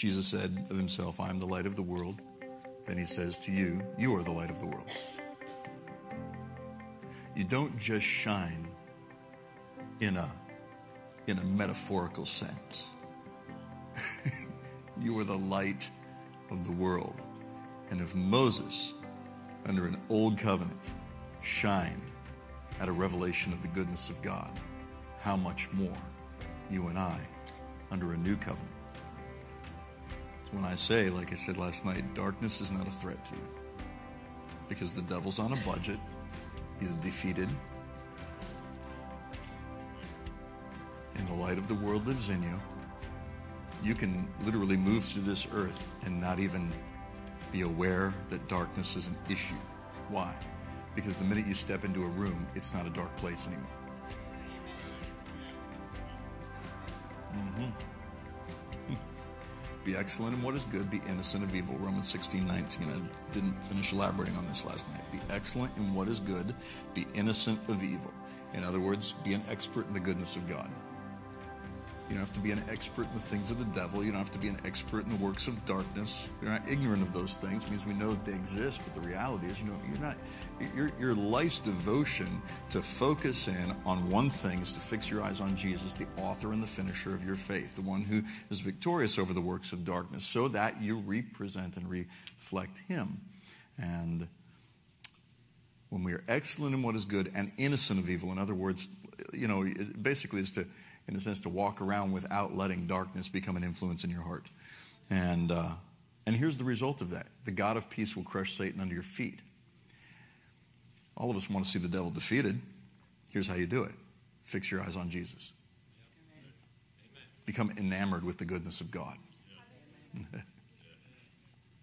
Jesus said of himself, I am the light of the world. Then he says to you, You are the light of the world. You don't just shine in a, in a metaphorical sense. you are the light of the world. And if Moses, under an old covenant, shined at a revelation of the goodness of God, how much more you and I under a new covenant? When I say, like I said last night, darkness is not a threat to you because the devil's on a budget, he's defeated. And the light of the world lives in you. You can literally move through this earth and not even be aware that darkness is an issue. Why? Because the minute you step into a room, it's not a dark place anymore. Mm-hmm. Be excellent in what is good, be innocent of evil. Romans 16, 19. I didn't finish elaborating on this last night. Be excellent in what is good, be innocent of evil. In other words, be an expert in the goodness of God. You don't have to be an expert in the things of the devil. You don't have to be an expert in the works of darkness. You're not ignorant of those things. It means we know that they exist, but the reality is, you know, you're not. Your your life's devotion to focus in on one thing is to fix your eyes on Jesus, the author and the finisher of your faith, the one who is victorious over the works of darkness, so that you represent and reflect Him. And when we are excellent in what is good and innocent of evil, in other words, you know, basically is to in a sense, to walk around without letting darkness become an influence in your heart. And, uh, and here's the result of that the God of peace will crush Satan under your feet. All of us want to see the devil defeated. Here's how you do it fix your eyes on Jesus, become enamored with the goodness of God.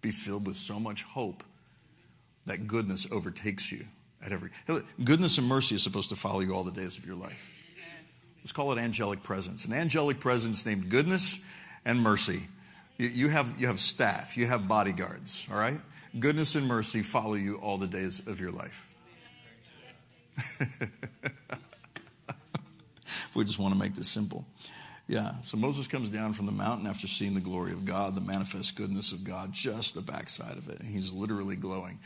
Be filled with so much hope that goodness overtakes you at every goodness and mercy is supposed to follow you all the days of your life. Let's call it angelic presence. An angelic presence named goodness and mercy. You, you, have, you have staff, you have bodyguards, all right? Goodness and mercy follow you all the days of your life. we just want to make this simple. Yeah, so Moses comes down from the mountain after seeing the glory of God, the manifest goodness of God, just the backside of it. And he's literally glowing.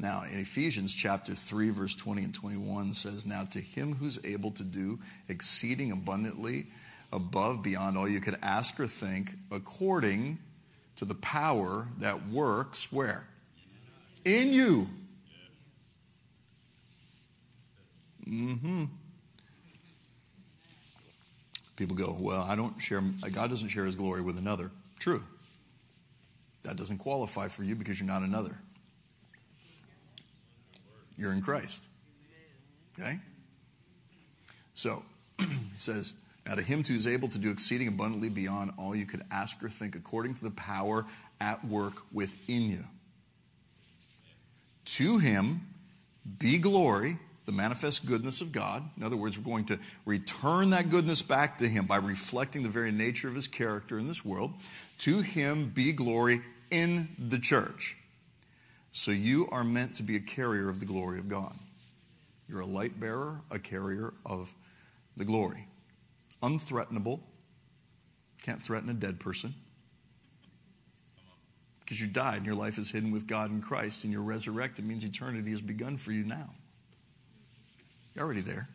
Now, in Ephesians chapter 3, verse 20 and 21 says, Now to him who's able to do exceeding abundantly above beyond all you could ask or think, according to the power that works where? In you. Mm-hmm. People go, Well, I don't share, God doesn't share his glory with another. True. That doesn't qualify for you because you're not another you're in Christ. Okay? So, he says, Now to him who is able to do exceeding abundantly beyond all you could ask or think, according to the power at work within you. To him be glory, the manifest goodness of God. In other words, we're going to return that goodness back to him by reflecting the very nature of his character in this world. To him be glory in the church. So you are meant to be a carrier of the glory of God. You're a light bearer, a carrier of the glory. Unthreatenable. Can't threaten a dead person. Because you died and your life is hidden with God in Christ and you're resurrected means eternity has begun for you now. You're already there.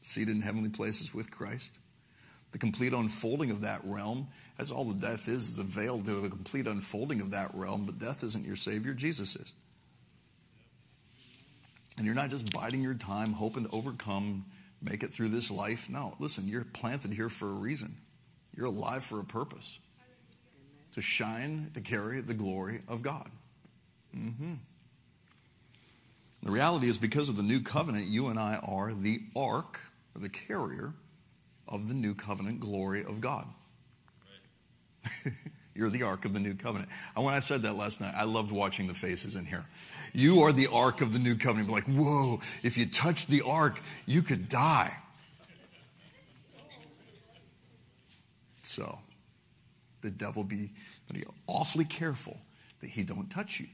Seated in heavenly places with Christ the complete unfolding of that realm. That's all the death is, is the veil to the complete unfolding of that realm. But death isn't your Savior, Jesus is. And you're not just biding your time, hoping to overcome, make it through this life. No, listen, you're planted here for a reason. You're alive for a purpose to shine, to carry the glory of God. Mm-hmm. The reality is, because of the new covenant, you and I are the ark, or the carrier of the new covenant glory of God. Right. You're the ark of the new covenant. And when I said that last night, I loved watching the faces in here. You are the ark of the new covenant. Like, whoa, if you touch the ark, you could die. So, the devil be, be awfully careful that he don't touch you.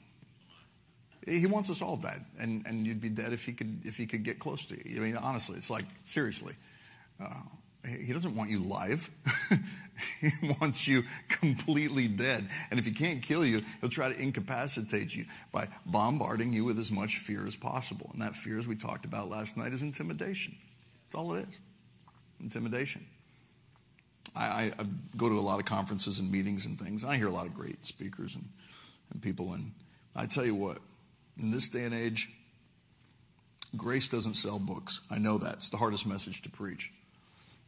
He wants us all dead, and, and you'd be dead if he could if he could get close to you. I mean, honestly, it's like seriously. Uh, he doesn't want you live. He wants you completely dead. And if he can't kill you, he'll try to incapacitate you by bombarding you with as much fear as possible. And that fear, as we talked about last night, is intimidation. That's all it is intimidation. I, I, go to a lot of conferences and meetings and things. And I hear a lot of great speakers and, and people. And I tell you what, in this day and age, grace doesn't sell books. I know that. It's the hardest message to preach.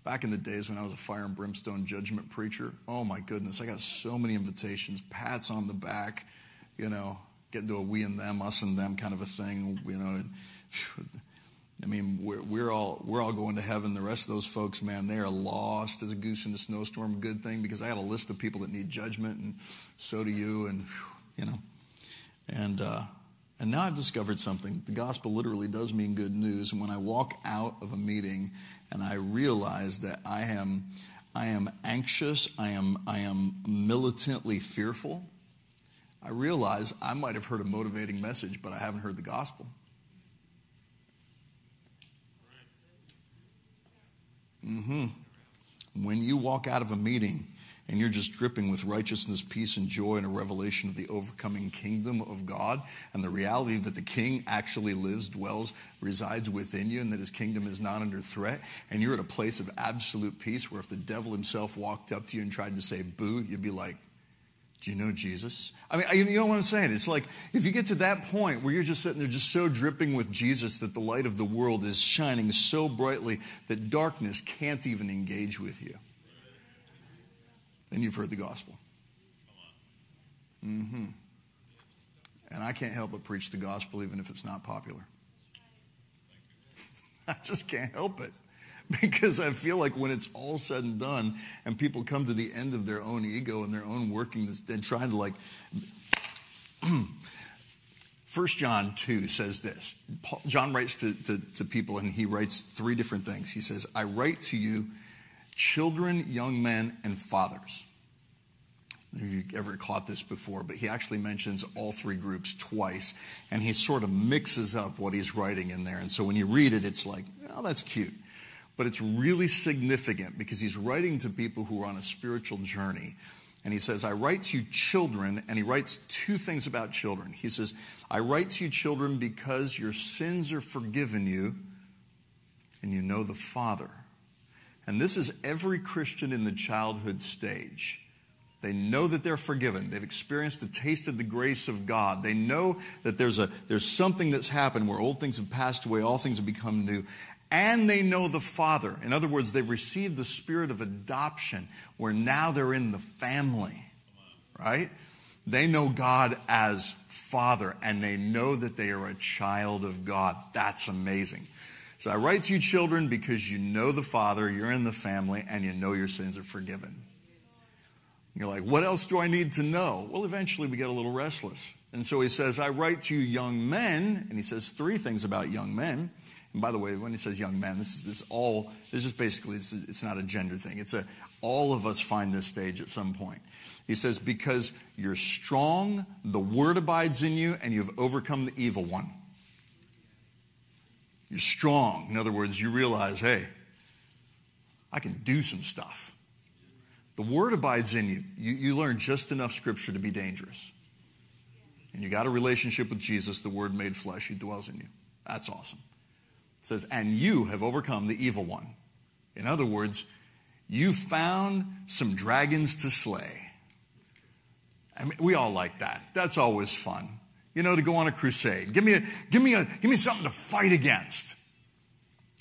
Back in the days when I was a fire and brimstone judgment preacher, oh my goodness, I got so many invitations, pats on the back, you know, getting to a we and them, us and them kind of a thing, you know. I mean, we're, we're, all, we're all going to heaven. The rest of those folks, man, they are lost as a goose in a snowstorm. Good thing because I had a list of people that need judgment, and so do you, and, you know. And, uh, and now I've discovered something. The gospel literally does mean good news. And when I walk out of a meeting and I realize that I am, I am anxious, I am, I am militantly fearful, I realize I might have heard a motivating message, but I haven't heard the gospel. Mm-hmm. When you walk out of a meeting and you're just dripping with righteousness, peace, and joy, and a revelation of the overcoming kingdom of God, and the reality that the king actually lives, dwells, resides within you, and that his kingdom is not under threat, and you're at a place of absolute peace where if the devil himself walked up to you and tried to say boo, you'd be like, do you know Jesus? I mean, you know what I'm saying? It's like if you get to that point where you're just sitting there just so dripping with Jesus that the light of the world is shining so brightly that darkness can't even engage with you, then you've heard the gospel. Mm-hmm. And I can't help but preach the gospel even if it's not popular. I just can't help it. because I feel like when it's all said and done and people come to the end of their own ego and their own working and trying to like 1 John 2 says this. John writes to, to, to, people and he writes three different things. He says, I write to you, children, young men, and fathers. If you ever caught this before, but he actually mentions all three groups twice and he sort of mixes up what he's writing in there. And so when you read it, it's like, oh, that's cute but it's really significant because he's writing to people who are on a spiritual journey. And he says, I write to you children, and he writes two things about children. He says, I write to you children because your sins are forgiven you, and you know the Father. And this is every Christian in the childhood stage. They know that they're forgiven. They've experienced a taste of the grace of God. They know that there's, a, there's something that's happened where old things have passed away, all things have become new and they know the Father. In other words, they've received the spirit of adoption where now they're in the family, right? They know God as Father and they know that they are a child of God. That's amazing. So I write to you, children, because you know the Father, you're in the family, and you know your sins are forgiven. You're like, what else do I need to know? Well, eventually we get a little restless. And so he says, I write to you, young men, and he says three things about young men. And by the way, when he says young men, this is all, this is basically, it's, it's not a gender thing. It's a, all of us find this stage at some point. He says, because you're strong, the word abides in you, and you've overcome the evil one. You're strong. In other words, you realize, hey, I can do some stuff. The word abides in you. You, you learn just enough scripture to be dangerous. And you got a relationship with Jesus, the word made flesh, he dwells in you. That's awesome. It says, and you have overcome the evil one. In other words, you found some dragons to slay. I mean, we all like that. That's always fun. You know, to go on a crusade. Give me a, give me a, give me something to fight against.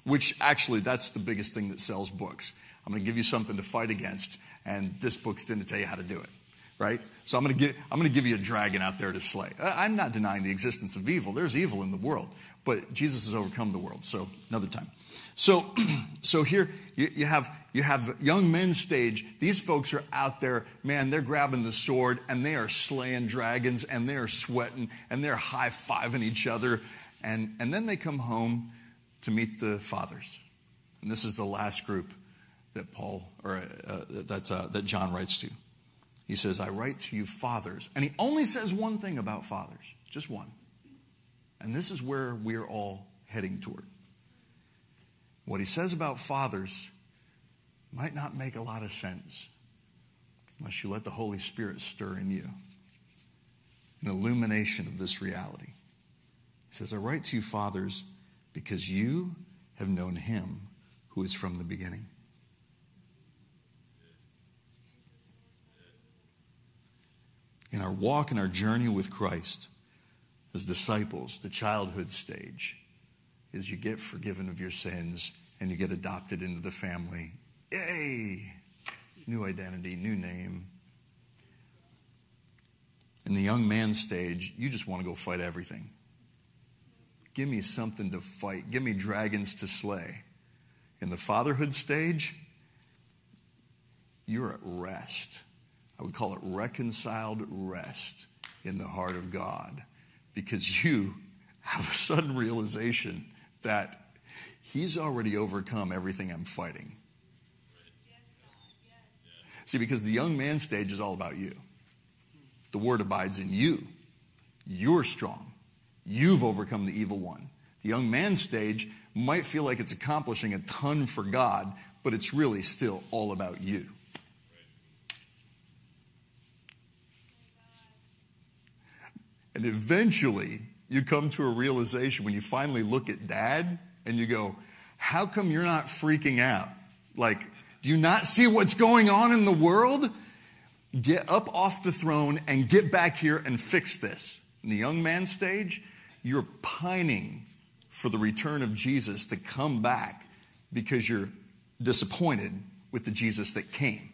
Which actually, that's the biggest thing that sells books. I'm going to give you something to fight against, and this book's going to tell you how to do it, right? So I'm going to give, I'm going to give you a dragon out there to slay. I'm not denying the existence of evil. There's evil in the world, but Jesus has overcome the world. So another time. So, so here you, you, have you have young men stage. These folks are out there, man. They're grabbing the sword and they are slaying dragons and they are sweating and they're high fiving each other, and and then they come home to meet the fathers. And this is the last group that Paul or uh, that uh, that John writes to. He says, "I write to you, fathers," and he only says one thing about fathers, just one. And this is where we're all heading toward. What he says about fathers might not make a lot of sense. unless you let the Holy Spirit stir in you an illumination of this reality. He says, I write to you, fathers, because you have known him who is from the beginning. In our walk and our journey with Christ as disciples, the childhood stage is you get forgiven of your sins and you get adopted into the family. Yay! New identity, new name. In the young man stage, you just want to go fight everything. Give me something to fight. Give me dragons to slay. In the fatherhood stage, you're at rest. I would call it reconciled rest in the heart of God because you have a sudden realization that He's already overcome everything I'm fighting. See, because the young man stage is all about you. The word abides in you. You're strong. You've overcome the evil one. The young man stage might feel like it's accomplishing a ton for God, but it's really still all about you. And eventually, you come to a realization when you finally look at dad and you go, How come you're not freaking out? Like, do you not see what's going on in the world? Get up off the throne and get back here and fix this. In the young man stage, you're pining for the return of Jesus to come back because you're disappointed with the Jesus that came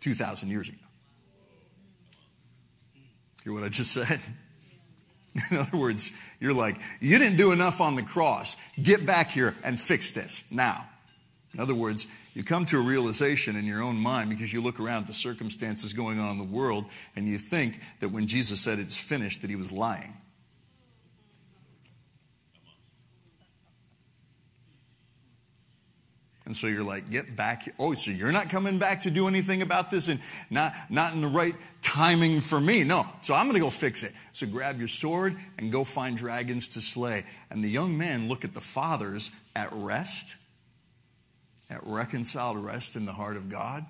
2,000 years ago. Hear what I just said? In other words, you're like, you didn't do enough on the cross. Get back here and fix this now. In other words, you come to a realization in your own mind because you look around at the circumstances going on in the world and you think that when Jesus said it's finished, that he was lying. And so you're like, get back. Oh, so you're not coming back to do anything about this and not, not in the right timing for me. No. So I'm going to go fix it. So grab your sword and go find dragons to slay. And the young men look at the fathers at rest, at reconciled rest in the heart of God.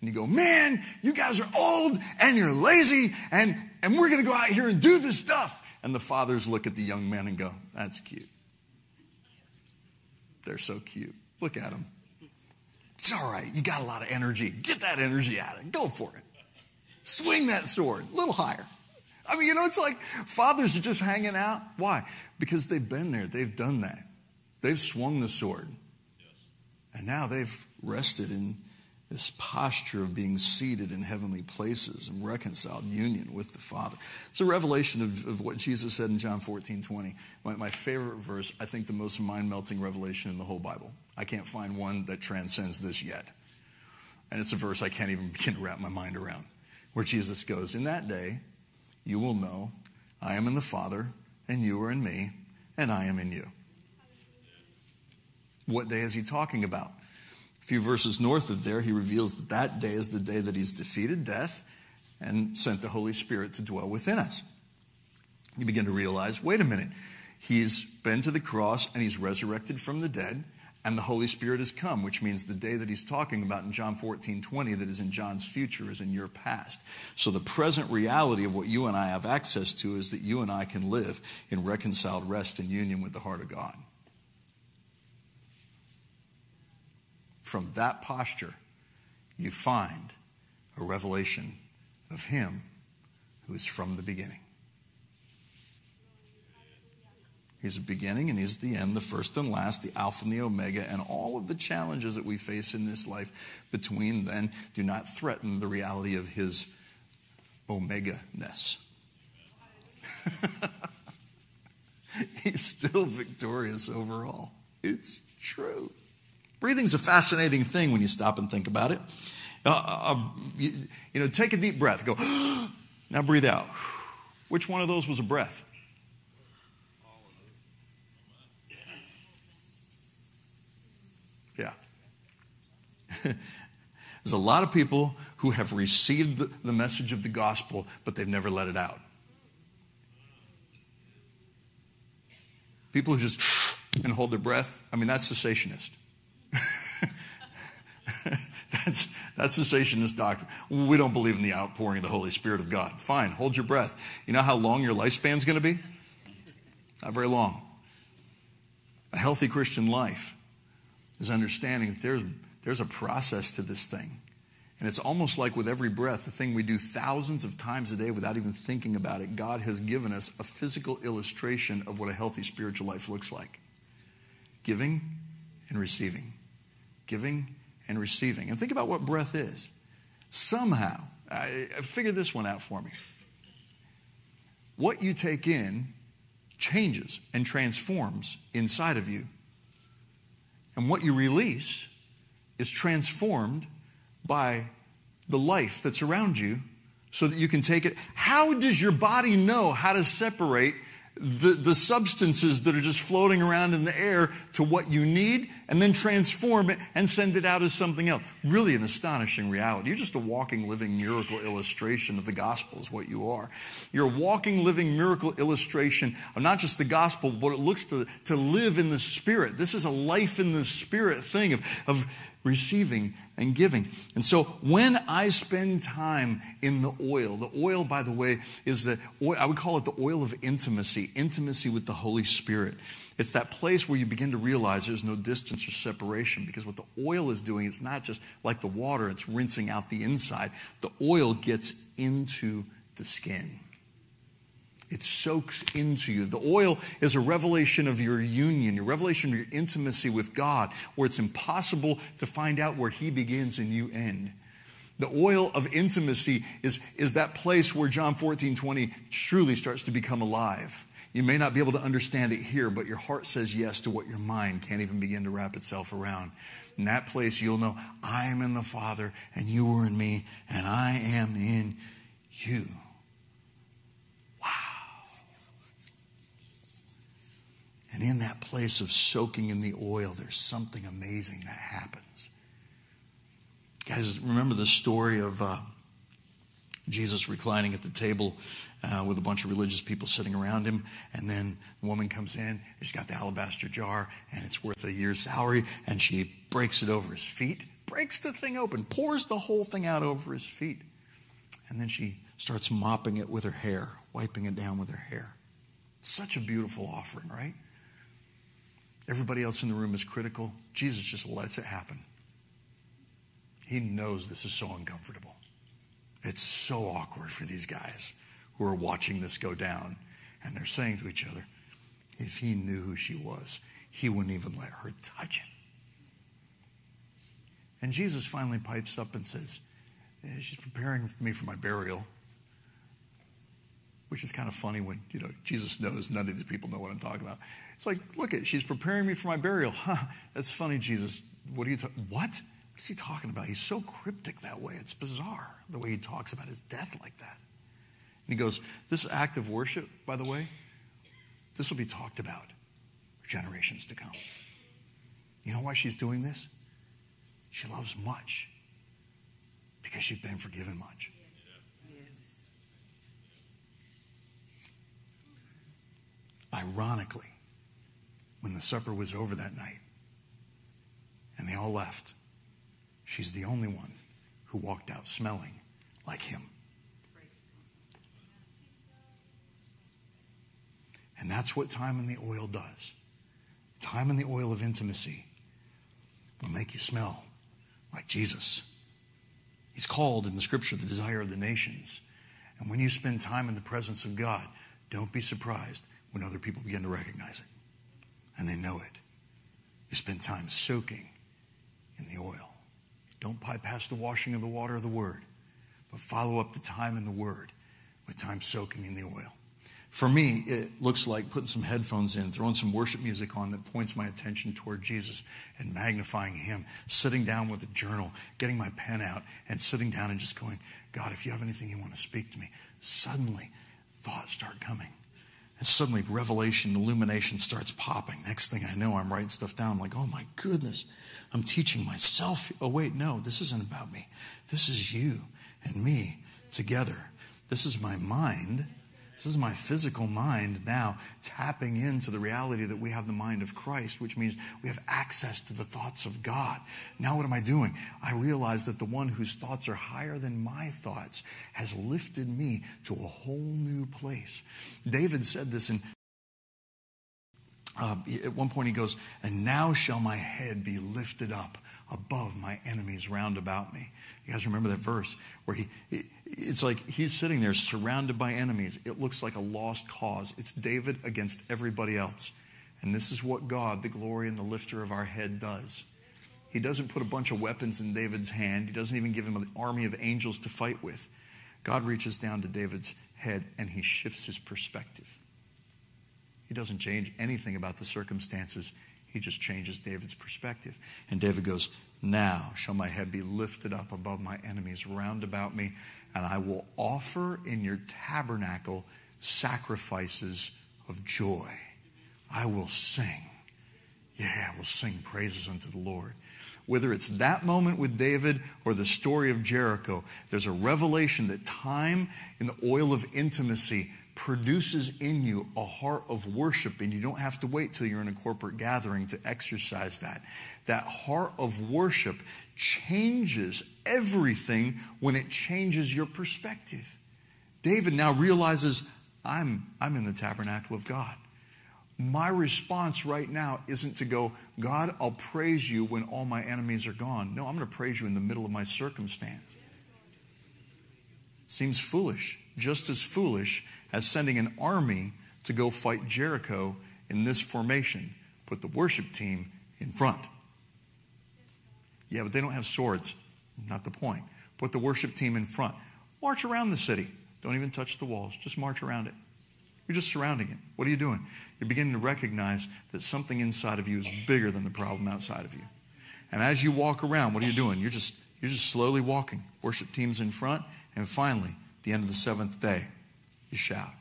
And you go, man, you guys are old and you're lazy and, and we're going to go out here and do this stuff. And the fathers look at the young men and go, that's cute. They're so cute. Look at them. It's all right. You got a lot of energy. Get that energy out of it. Go for it. Swing that sword a little higher. I mean, you know, it's like fathers are just hanging out. Why? Because they've been there, they've done that. They've swung the sword. And now they've rested in this posture of being seated in heavenly places and reconciled union with the Father. It's a revelation of, of what Jesus said in John 14 20. My, my favorite verse, I think the most mind melting revelation in the whole Bible. I can't find one that transcends this yet. And it's a verse I can't even begin to wrap my mind around, where Jesus goes, In that day, you will know I am in the Father, and you are in me, and I am in you. What day is he talking about? A few verses north of there, he reveals that that day is the day that he's defeated death and sent the Holy Spirit to dwell within us. You begin to realize wait a minute, he's been to the cross and he's resurrected from the dead and the Holy Spirit has come, which means the day that he's talking about in John 14, 20, that is in John's future, is in your past. So the present reality of what you and I have access to is that you and I can live in reconciled rest and union with the heart of God. From that posture, you find a revelation of Him who is from the beginning. He's the beginning and He's the end, the first and last, the Alpha and the Omega, and all of the challenges that we face in this life between then do not threaten the reality of His Omega ness. He's still victorious overall. It's true. Breathing's a fascinating thing when you stop and think about it. Uh, uh, you, you know, take a deep breath. Go, now breathe out. Which one of those was a breath? Yeah. There's a lot of people who have received the message of the gospel, but they've never let it out. People who just and hold their breath, I mean, that's cessationist. that's, That's cessationist doctrine. We don't believe in the outpouring of the Holy Spirit of God. Fine, hold your breath. You know how long your lifespan's going to be? Not very long. A healthy Christian life is understanding that there's, there's a process to this thing. And it's almost like with every breath, the thing we do thousands of times a day without even thinking about it, God has given us a physical illustration of what a healthy spiritual life looks like giving and receiving. Giving and receiving. And think about what breath is. Somehow, I, figure this one out for me. What you take in changes and transforms inside of you. And what you release is transformed by the life that's around you so that you can take it. How does your body know how to separate the, the substances that are just floating around in the air to what you need and then transform it and send it out as something else. Really an astonishing reality. You're just a walking, living miracle illustration of the gospel, is what you are. You're a walking, living miracle illustration of not just the gospel, but it looks to, to live in the spirit. This is a life in the spirit thing of, of receiving and giving. And so when I spend time in the oil, the oil, by the way, is the oil, I would call it the oil of intimacy, intimacy with the Holy Spirit. It's that place where you begin to realize there's no distance or separation because what the oil is doing, it's not just like the water, it's rinsing out the inside. The oil gets into the skin. It soaks into you. The oil is a revelation of your union, your revelation of your intimacy with God, where it's impossible to find out where He begins and you end. The oil of intimacy is, is that place where John 14, 20 truly starts to become alive. You may not be able to understand it here, but your heart says yes to what your mind can't even begin to wrap itself around. In that place, you'll know I am in the Father, and you are in me, and I am in you. And in that place of soaking in the oil, there's something amazing that happens. Guys, remember the story of uh, Jesus reclining at the table uh, with a bunch of religious people sitting around him. And then the woman comes in, she's got the alabaster jar, and it's worth a year's salary, and she breaks it over his feet, breaks the thing open, pours the whole thing out over his feet. And then she starts mopping it with her hair, wiping it down with her hair. Such a beautiful offering, right? Everybody else in the room is critical. Jesus just lets it happen. He knows this is so uncomfortable. It's so awkward for these guys who are watching this go down. And they're saying to each other, if he knew who she was, he wouldn't even let her touch him. And Jesus finally pipes up and says, She's preparing me for my burial which is kind of funny when, you know, Jesus knows none of these people know what I'm talking about. It's like, look at, she's preparing me for my burial. Huh, that's funny, Jesus. What are you talking, what? What is he talking about? He's so cryptic that way. It's bizarre the way he talks about his death like that. And he goes, this act of worship, by the way, this will be talked about for generations to come. You know why she's doing this? She loves much because she's been forgiven much. Ironically, when the supper was over that night and they all left, she's the only one who walked out smelling like him. And that's what time in the oil does. Time in the oil of intimacy will make you smell like Jesus. He's called in the scripture the desire of the nations. And when you spend time in the presence of God, don't be surprised when other people begin to recognize it and they know it. You spend time soaking in the oil. Don't bypass the washing of the water of the Word, but follow up the time in the Word with time soaking in the oil. For me, it looks like putting some headphones in, throwing some worship music on that points my attention toward Jesus and magnifying Him, sitting down with a journal, getting my pen out, and sitting down and just going, God, if you have anything you want to speak to me, suddenly thoughts start coming. And suddenly, revelation, illumination starts popping. Next thing I know, I'm writing stuff down. I'm like, oh my goodness, I'm teaching myself. Oh, wait, no, this isn't about me. This is you and me together. This is my mind This is my physical mind now tapping into the reality that we have the mind of Christ, which means we have access to the thoughts of God. Now, what am I doing? I realize that the one whose thoughts are higher than my thoughts has lifted me to a whole new place. David said this in uh, at one point he goes, And now shall my head be lifted up above my enemies round about me. You guys remember that verse where he, it's like he's sitting there surrounded by enemies. It looks like a lost cause. It's David against everybody else. And this is what God, the glory and the lifter of our head, does. He doesn't put a bunch of weapons in David's hand, he doesn't even give him an army of angels to fight with. God reaches down to David's head and he shifts his perspective. He doesn't change anything about the circumstances. He just changes David's perspective. And David goes, Now shall my head be lifted up above my enemies round about me, and I will offer in your tabernacle sacrifices of joy. I will sing. Yeah, I will sing praises unto the Lord. Whether it's that moment with David or the story of Jericho, there's a revelation that time in the oil of intimacy produces in you a heart of worship, and you don't have to wait till you're in a corporate gathering to exercise that. That heart of worship changes everything when it changes your perspective. David now realizes I'm, I'm in the tabernacle of God. My response right now isn't to go, God, I'll praise you when all my enemies are gone. No, I'm going to praise you in the middle of my circumstance. Seems foolish, just as foolish as sending an army to go fight Jericho in this formation. Put the worship team in front. Yeah, but they don't have swords. Not the point. Put the worship team in front. March around the city. Don't even touch the walls. Just march around it. You're just surrounding it. What are you doing? You're beginning to recognize that something inside of you is bigger than the problem outside of you. And as you walk around, what are you doing? You're just you're just slowly walking. Worship team's in front, and finally, the end of the seventh day, you shout.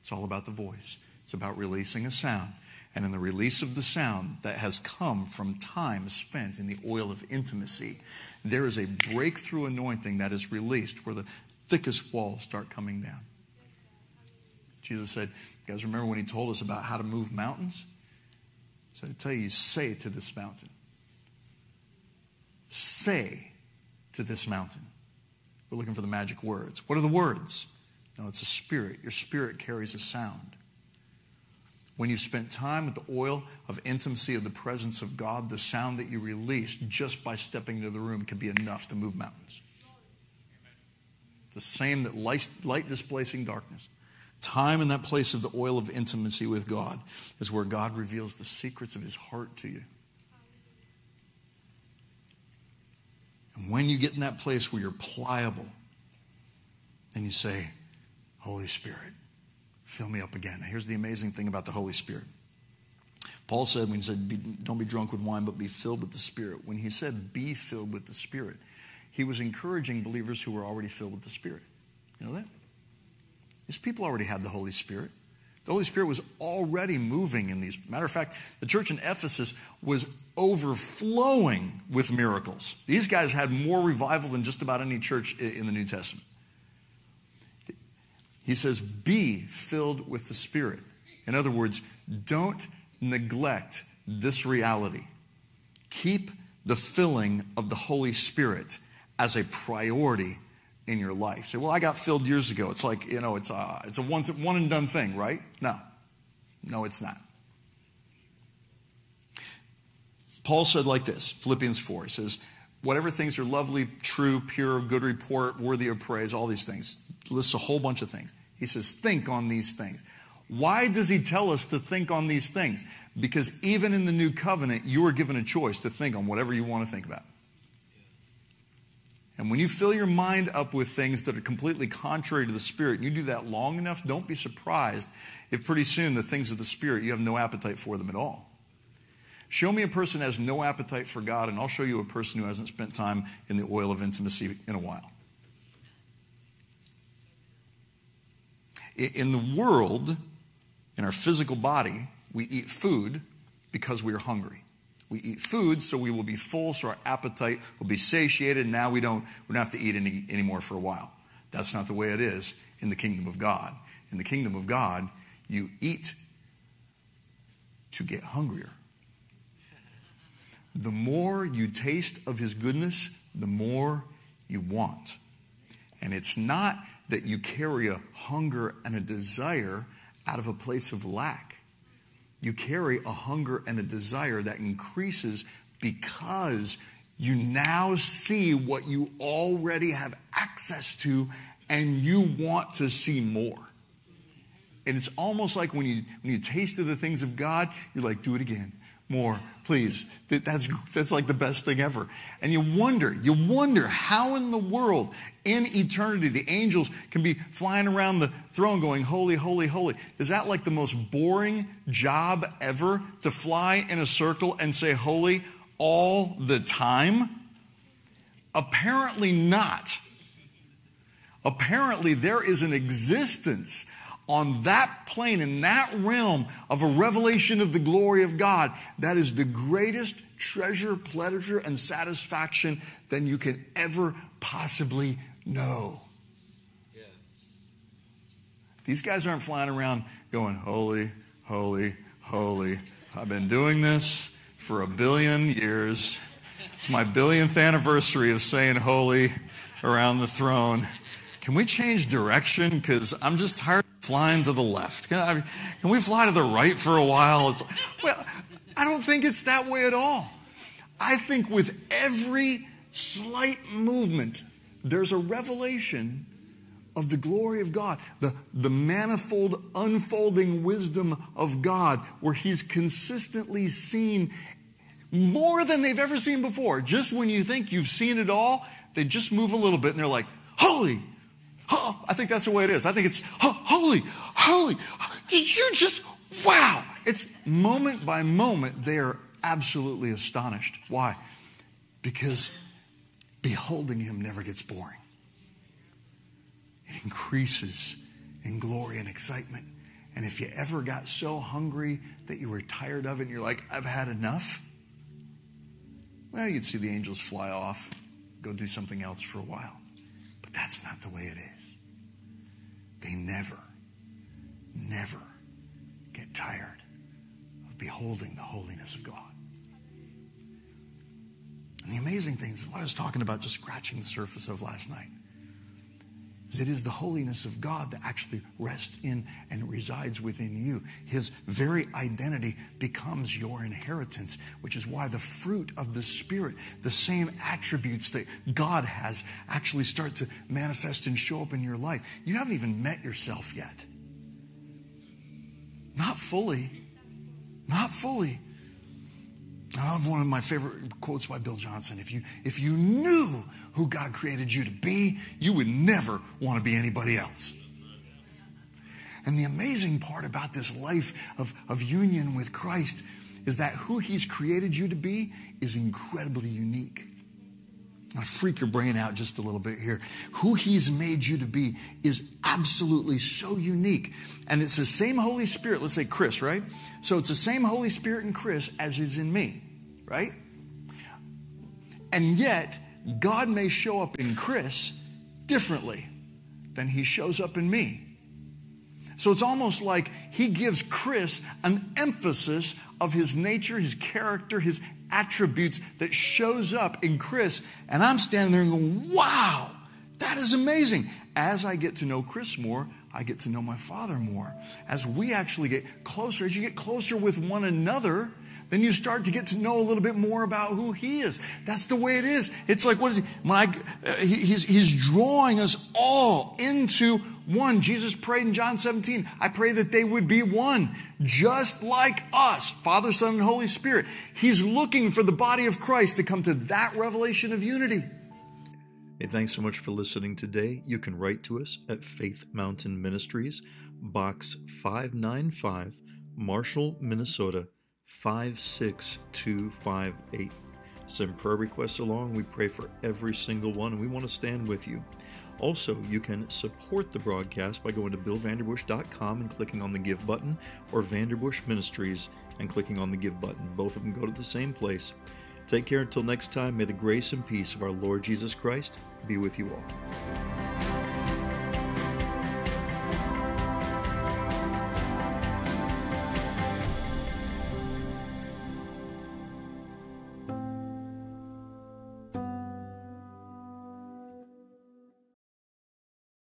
It's all about the voice. It's about releasing a sound. And in the release of the sound that has come from time spent in the oil of intimacy, there is a breakthrough anointing that is released where the thickest walls start coming down. Jesus said, You guys remember when he told us about how to move mountains? He said, I tell you, say to this mountain. Say to this mountain. We're looking for the magic words. What are the words? No, it's a spirit. Your spirit carries a sound. When you spent time with the oil of intimacy of the presence of God, the sound that you release just by stepping into the room can be enough to move mountains. The same that light, light displacing darkness. Time in that place of the oil of intimacy with God is where God reveals the secrets of his heart to you. And when you get in that place where you're pliable, and you say, Holy Spirit, fill me up again. Here's the amazing thing about the Holy Spirit. Paul said when he said, Don't be drunk with wine, but be filled with the Spirit. When he said, Be filled with the Spirit, he was encouraging believers who were already filled with the Spirit. You know that? These people already had the Holy Spirit. The Holy Spirit was already moving in these. Matter of fact, the church in Ephesus was overflowing with miracles. These guys had more revival than just about any church in the New Testament. He says, Be filled with the Spirit. In other words, don't neglect this reality. Keep the filling of the Holy Spirit as a priority in your life. Say, well, I got filled years ago. It's like, you know, it's a, it's a one, one and done thing, right? No. No, it's not. Paul said like this Philippians 4. He says, whatever things are lovely, true, pure, good report, worthy of praise, all these things. Lists a whole bunch of things. He says, think on these things. Why does he tell us to think on these things? Because even in the new covenant, you are given a choice to think on whatever you want to think about. And when you fill your mind up with things that are completely contrary to the Spirit, and you do that long enough, don't be surprised if pretty soon the things of the Spirit, you have no appetite for them at all. Show me a person has no appetite for God, and I'll show you a person who hasn't spent time in the oil of intimacy in a while. In the world, in our physical body, we eat food because we are hungry. We eat food so we will be full, so our appetite will be satiated. And now we don't, we don't have to eat any anymore for a while. That's not the way it is in the kingdom of God. In the kingdom of God, you eat to get hungrier. The more you taste of his goodness, the more you want. And it's not that you carry a hunger and a desire out of a place of lack. You carry a hunger and a desire that increases because you now see what you already have access to and you want to see more. And it's almost like when you when you taste of the things of God, you're like, do it again, more, please. That's that's like the best thing ever. And you wonder, you wonder how in the world, in eternity, the angels can be flying around the throne going, holy, holy, holy. Is that like the most boring job ever to fly in a circle and say holy all the time? Apparently not. Apparently, there is an existence on that plane, in that realm of a revelation of the glory of God, that is the greatest treasure, pleasure, and satisfaction than you can ever possibly know. These guys aren't flying around going, Holy, holy, holy. I've been doing this for a billion years. It's my billionth anniversary of saying holy around the throne. Can we change direction? Because I'm just tired of flying to the left. Can, I, can we fly to the right for a while? It's, well, I don't think it's that way at all. I think with every slight movement, there's a revelation of the glory of God, the, the manifold unfolding wisdom of God, where He's consistently seen more than they've ever seen before. Just when you think you've seen it all, they just move a little bit and they're like, Holy, Oh, I think that's the way it is. I think it's oh, holy, holy. Did you just, wow. It's moment by moment, they are absolutely astonished. Why? Because beholding him never gets boring, it increases in glory and excitement. And if you ever got so hungry that you were tired of it and you're like, I've had enough, well, you'd see the angels fly off, go do something else for a while. But that's not the way it is. They never, never get tired of beholding the holiness of God. And the amazing thing is what I was talking about just scratching the surface of last night is it is the holiness of God that actually rests in and resides within you. His very identity becomes your inheritance, which is why the fruit of the Spirit, the same attributes that God has, actually start to manifest and show up in your life. You haven't even met yourself yet. Not fully. Not fully. I love one of my favorite quotes by Bill Johnson. If you, if you knew who God created you to be, you would never want to be anybody else. And the amazing part about this life of, of union with Christ is that who He's created you to be is incredibly unique. I'll freak your brain out just a little bit here. Who He's made you to be is absolutely so unique. And it's the same Holy Spirit, let's say Chris, right? So it's the same Holy Spirit in Chris as is in me, right? And yet, God may show up in Chris differently than He shows up in me. So it's almost like he gives Chris an emphasis of his nature, his character, his attributes that shows up in Chris. And I'm standing there and going, wow, that is amazing. As I get to know Chris more, I get to know my father more. As we actually get closer, as you get closer with one another, then you start to get to know a little bit more about who he is. That's the way it is. It's like, what is he? When I, uh, he, he's, he's drawing us all into one. Jesus prayed in John 17, I pray that they would be one, just like us, Father, Son, and Holy Spirit. He's looking for the body of Christ to come to that revelation of unity. Hey, thanks so much for listening today. You can write to us at Faith Mountain Ministries, Box 595, Marshall, Minnesota 56258. Send prayer requests along. We pray for every single one, and we want to stand with you. Also, you can support the broadcast by going to billvanderbush.com and clicking on the Give button, or Vanderbush Ministries and clicking on the Give button. Both of them go to the same place. Take care until next time. May the grace and peace of our Lord Jesus Christ be with you all.